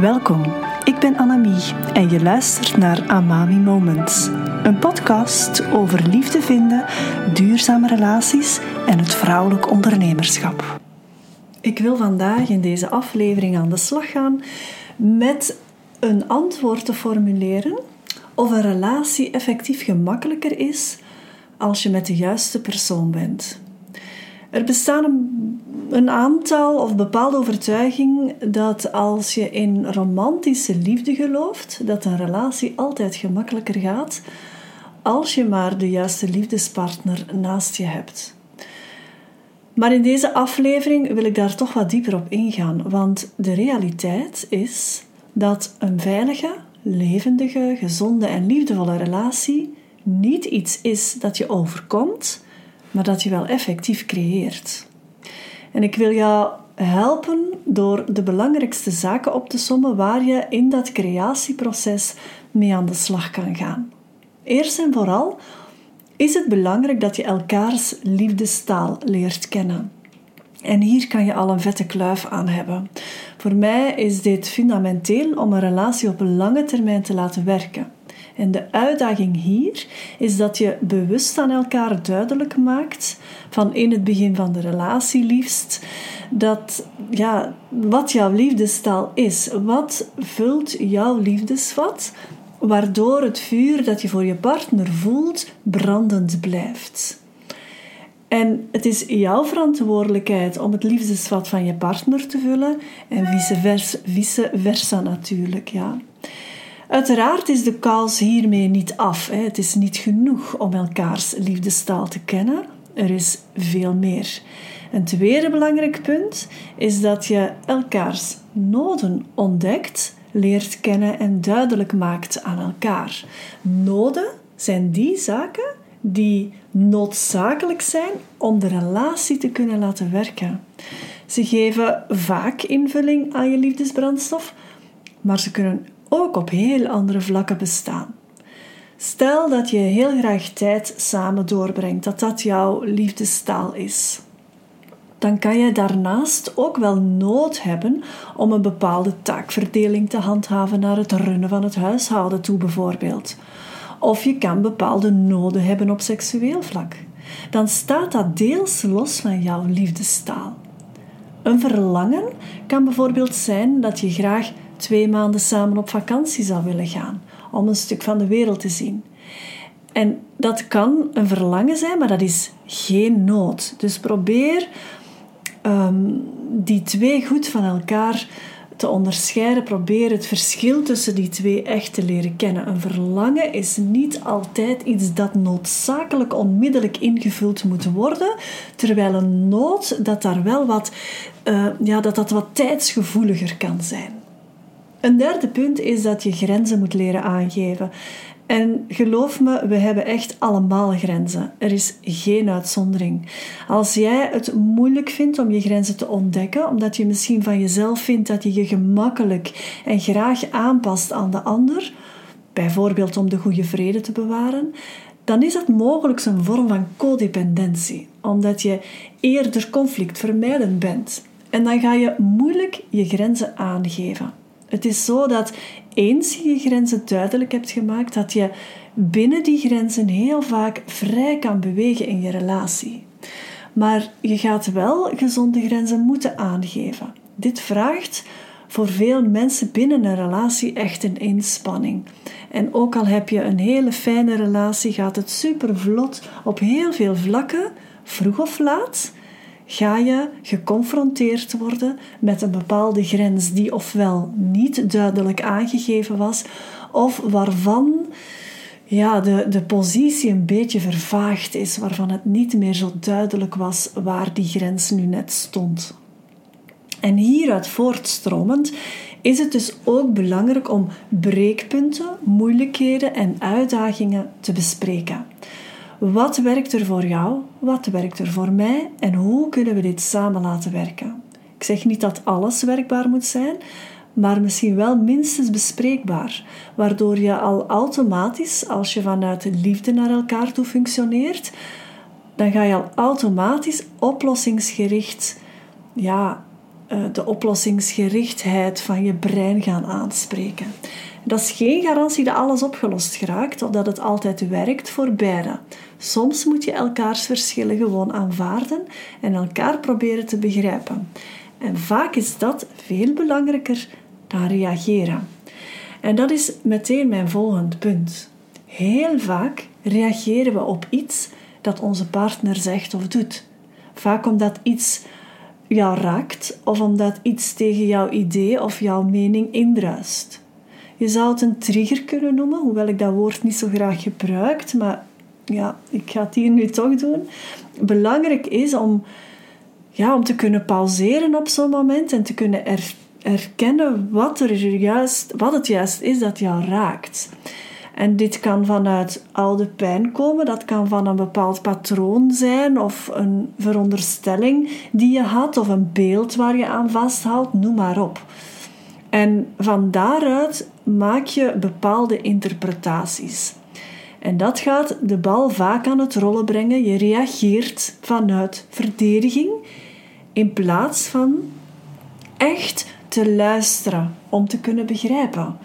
Welkom, ik ben Annemie en je luistert naar Amami Moments. Een podcast over liefde vinden, duurzame relaties en het vrouwelijk ondernemerschap. Ik wil vandaag in deze aflevering aan de slag gaan met een antwoord te formuleren of een relatie effectief gemakkelijker is als je met de juiste persoon bent. Er bestaan een, een, aantal of bepaalde overtuigingen dat als je in romantische liefde gelooft, dat een relatie altijd gemakkelijker gaat als je maar de juiste liefdespartner naast je hebt. Maar in deze aflevering wil ik daar toch wat dieper op ingaan, want de realiteit is dat een veilige, levendige, gezonde en liefdevolle relatie niet iets is dat je overkomt, maar dat je wel effectief creëert. En ik wil jou helpen door de belangrijkste zaken op te sommen waar je in dat creatieproces mee aan de slag kan gaan. Eerst en vooral is het belangrijk dat je elkaars liefdestaal leert kennen. En hier kan je al een vette kluif aan hebben. Voor mij is dit fundamenteel om een relatie op lange termijn te laten werken. En de uitdaging hier is dat je bewust aan elkaar duidelijk maakt, van in het begin van de relatie liefst, dat ja, wat jouw liefdestaal is. Wat vult jouw liefdesvat, waardoor het vuur dat je voor je partner voelt brandend blijft. En het is jouw verantwoordelijkheid om het liefdesvat van je partner te vullen en vice versa, vice versa natuurlijk. Ja. Uiteraard is de kous hiermee niet af. Het is niet genoeg om elkaars liefdestaal te kennen. Er is veel meer. Een tweede belangrijk punt is dat je elkaars noden ontdekt, leert kennen en duidelijk maakt aan elkaar. Noden zijn die zaken die noodzakelijk zijn om de relatie te kunnen laten werken. Ze geven vaak invulling aan je liefdesbrandstof, maar ze kunnen ook op heel andere vlakken bestaan. Stel dat je heel graag tijd samen doorbrengt, dat dat jouw liefdestaal is. Dan kan je daarnaast ook wel nood hebben om een bepaalde taakverdeling te handhaven naar het runnen van het huishouden toe, bijvoorbeeld. Of je kan bepaalde noden hebben op seksueel vlak. Dan staat dat deels los van jouw liefdestaal. Een verlangen kan bijvoorbeeld zijn dat je graag twee maanden samen op vakantie zou willen gaan, om een stuk van de wereld te zien. En dat kan een verlangen zijn, maar dat is geen nood. Dus probeer um, die twee goed van elkaar te onderscheiden. Probeer het verschil tussen die twee echt te leren kennen. Een verlangen is niet altijd iets dat noodzakelijk onmiddellijk ingevuld moet worden, terwijl een nood dat daar wel wat, uh, ja, dat dat wat tijdsgevoeliger kan zijn. Een derde punt is dat je grenzen moet leren aangeven. En geloof me, we hebben echt allemaal grenzen. Er is geen uitzondering. Als jij het moeilijk vindt om je grenzen te ontdekken, omdat je misschien van jezelf vindt dat je je gemakkelijk en graag aanpast aan de ander, bijvoorbeeld om de goede vrede te bewaren, dan is dat mogelijk een vorm van codependentie, omdat je eerder conflictvermijdend bent. En dan ga je moeilijk je grenzen aangeven. Het is zo dat eens je je grenzen duidelijk hebt gemaakt, dat je binnen die grenzen heel vaak vrij kan bewegen in je relatie. Maar je gaat wel gezonde grenzen moeten aangeven. Dit vraagt voor veel mensen binnen een relatie echt een inspanning. En ook al heb je een hele fijne relatie, gaat het super vlot op heel veel vlakken, vroeg of laat ga je geconfronteerd worden met een bepaalde grens die ofwel niet duidelijk aangegeven was, of waarvan ja, de, de positie een beetje vervaagd is, waarvan het niet meer zo duidelijk was waar die grens nu net stond. En hieruit voortstromend is het dus ook belangrijk om breekpunten, moeilijkheden en uitdagingen te bespreken. Wat werkt er voor jou? Wat werkt er voor mij? En hoe kunnen we dit samen laten werken? Ik zeg niet dat alles werkbaar moet zijn, maar misschien wel minstens bespreekbaar, waardoor je al automatisch, als je vanuit de liefde naar elkaar toe functioneert, dan ga je al automatisch oplossingsgericht ja, de oplossingsgerichtheid van je brein gaan aanspreken. Dat is geen garantie dat alles opgelost geraakt of dat het altijd werkt voor beide. Soms moet je elkaars verschillen gewoon aanvaarden en elkaar proberen te begrijpen. En vaak is dat veel belangrijker dan reageren. En dat is meteen mijn volgende punt. Heel vaak reageren we op iets dat onze partner zegt of doet. Vaak omdat iets jou raakt of omdat iets tegen jouw idee of jouw mening indruist. Je zou het een trigger kunnen noemen, hoewel ik dat woord niet zo graag gebruik, maar ja, ik ga het hier nu toch doen. Belangrijk is om, ja, om te kunnen pauzeren op zo'n moment en te kunnen erkennen wat, er juist, wat het juist is dat jou raakt. En dit kan vanuit oude pijn komen, dat kan van een bepaald patroon zijn of een veronderstelling die je had of een beeld waar je aan vasthoudt, noem maar op. En van daaruit maak je bepaalde interpretaties. En dat gaat de bal vaak aan het rollen brengen. Je reageert vanuit verdediging in plaats van echt te luisteren om te kunnen begrijpen.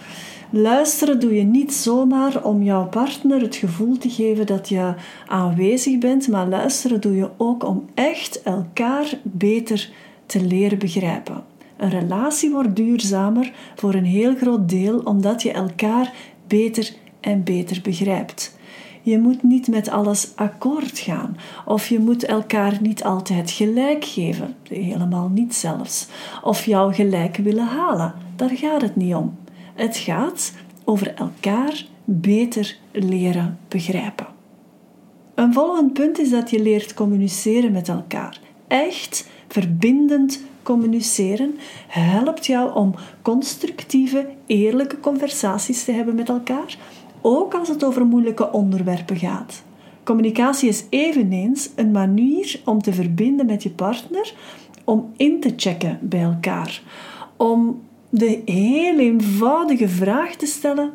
Luisteren doe je niet zomaar om jouw partner het gevoel te geven dat je aanwezig bent, maar luisteren doe je ook om echt elkaar beter te leren begrijpen. Een relatie wordt duurzamer voor een heel groot deel omdat je elkaar beter en beter begrijpt. Je moet niet met alles akkoord gaan of je moet elkaar niet altijd gelijk geven, helemaal niet zelfs, of jouw gelijk willen halen. Daar gaat het niet om. Het gaat over elkaar beter leren begrijpen. Een volgend punt is dat je leert communiceren met elkaar. Echt verbindend communiceren helpt jou om constructieve, eerlijke conversaties te hebben met elkaar, ook als het over moeilijke onderwerpen gaat. Communicatie is eveneens een manier om te verbinden met je partner, om in te checken bij elkaar, om de heel eenvoudige vraag te stellen: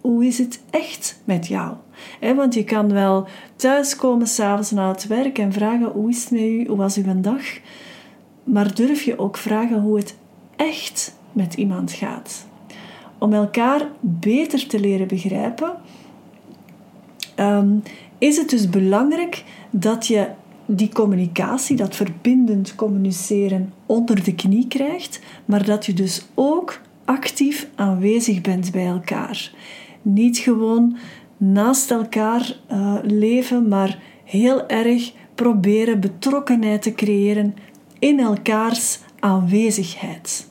hoe is het echt met jou? want je kan wel thuiskomen s'avonds na het werk en vragen: hoe is het met u? Hoe was uw dag? Maar durf je ook vragen hoe het echt met iemand gaat? Om elkaar beter te leren begrijpen, ehm, is het dus belangrijk dat je die communicatie, dat verbindend communiceren, onder de knie krijgt, maar dat je dus ook actief aanwezig bent bij elkaar. Niet gewoon naast elkaar uh, leven, maar heel erg proberen betrokkenheid te creëren in elkaars aanwezigheid.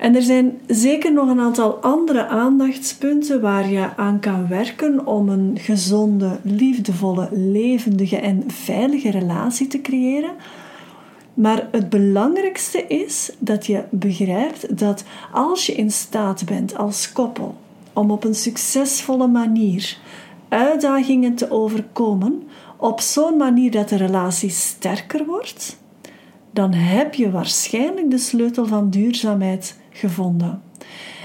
En er zijn zeker nog een aantal andere aandachtspunten waar je aan kan werken om een gezonde, liefdevolle, levendige en veilige relatie te creëren. Maar het belangrijkste is dat je begrijpt dat als je in staat bent als koppel om op een succesvolle manier uitdagingen te overkomen, op zo'n manier dat de relatie sterker wordt, dan heb je waarschijnlijk de sleutel van duurzaamheid gevonden.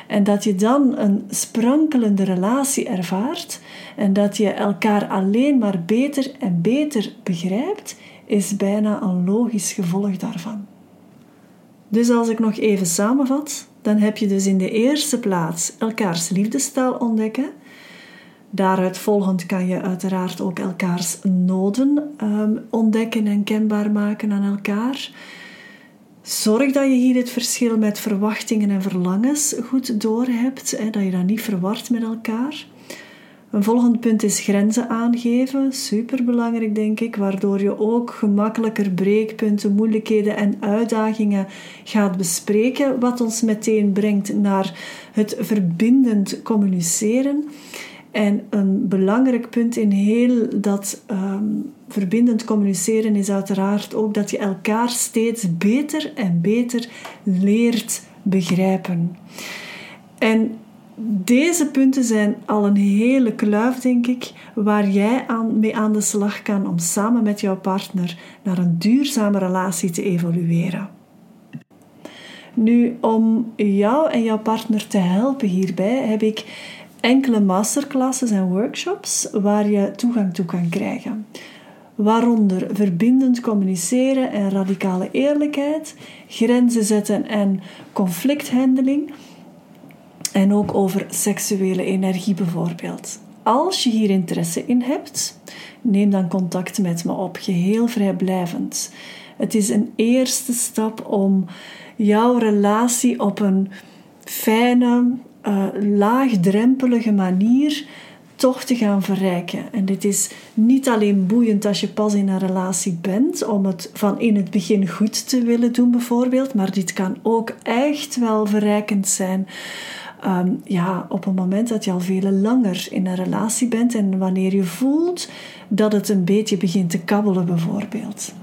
En dat je dan een sprankelende relatie ervaart en dat je elkaar alleen maar beter en beter begrijpt, is bijna een logisch gevolg daarvan. Dus als ik nog even samenvat, dan heb je dus in de eerste plaats elkaars liefdestaal ontdekken. Daaruit volgend kan je uiteraard ook elkaars noden um, ontdekken en kenbaar maken aan elkaar. Zorg dat je hier het verschil met verwachtingen en verlangens goed doorhebt, hè, dat je dat niet verward met elkaar. Een volgend punt is grenzen aangeven. Superbelangrijk, denk ik, waardoor je ook gemakkelijker breekpunten, moeilijkheden en uitdagingen gaat bespreken, wat ons meteen brengt naar het verbindend communiceren. En een belangrijk punt in heel dat ehm, verbindend communiceren is uiteraard ook dat je elkaar steeds beter en beter leert begrijpen. En deze punten zijn al een hele kluif, denk ik, waar jij aan, mee aan de slag kan om samen met jouw partner naar een duurzame relatie te evolueren. Nu, om jou en jouw partner te helpen hierbij, heb ik enkele masterclasses en workshops waar je toegang toe kan krijgen. waaronder verbindend communiceren en radicale eerlijkheid, grenzen zetten en conflicthandeling, en ook over seksuele energie bijvoorbeeld. Als je hier interesse in hebt, neem dan contact met me op, geheel vrijblijvend. Het is een eerste stap om jouw relatie op een fijne, uh, laagdrempelige manier toch te gaan verrijken. En dit is niet alleen boeiend als je pas in een relatie bent, om het van in het begin goed te willen doen bijvoorbeeld, maar dit kan ook echt wel verrijkend zijn. Ehm, ja, op het moment dat je al veel langer in een relatie bent en wanneer je voelt dat het een beetje begint te kabbelen bijvoorbeeld.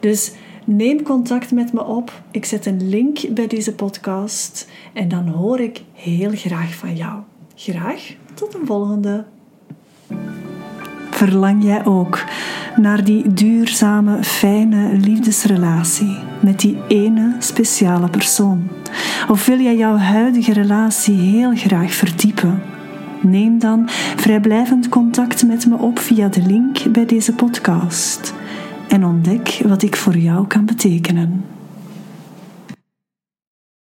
Dus neem contact met me op. Ik zet een link bij deze podcast en dan hoor ik heel graag van jou. Graag tot een volgende. Verlang jij ook naar die duurzame, fijne liefdesrelatie met die ene speciale persoon? Of wil jij jouw huidige relatie heel graag verdiepen? Neem dan vrijblijvend contact met me op via de link bij deze podcast en ontdek wat ik voor jou kan betekenen.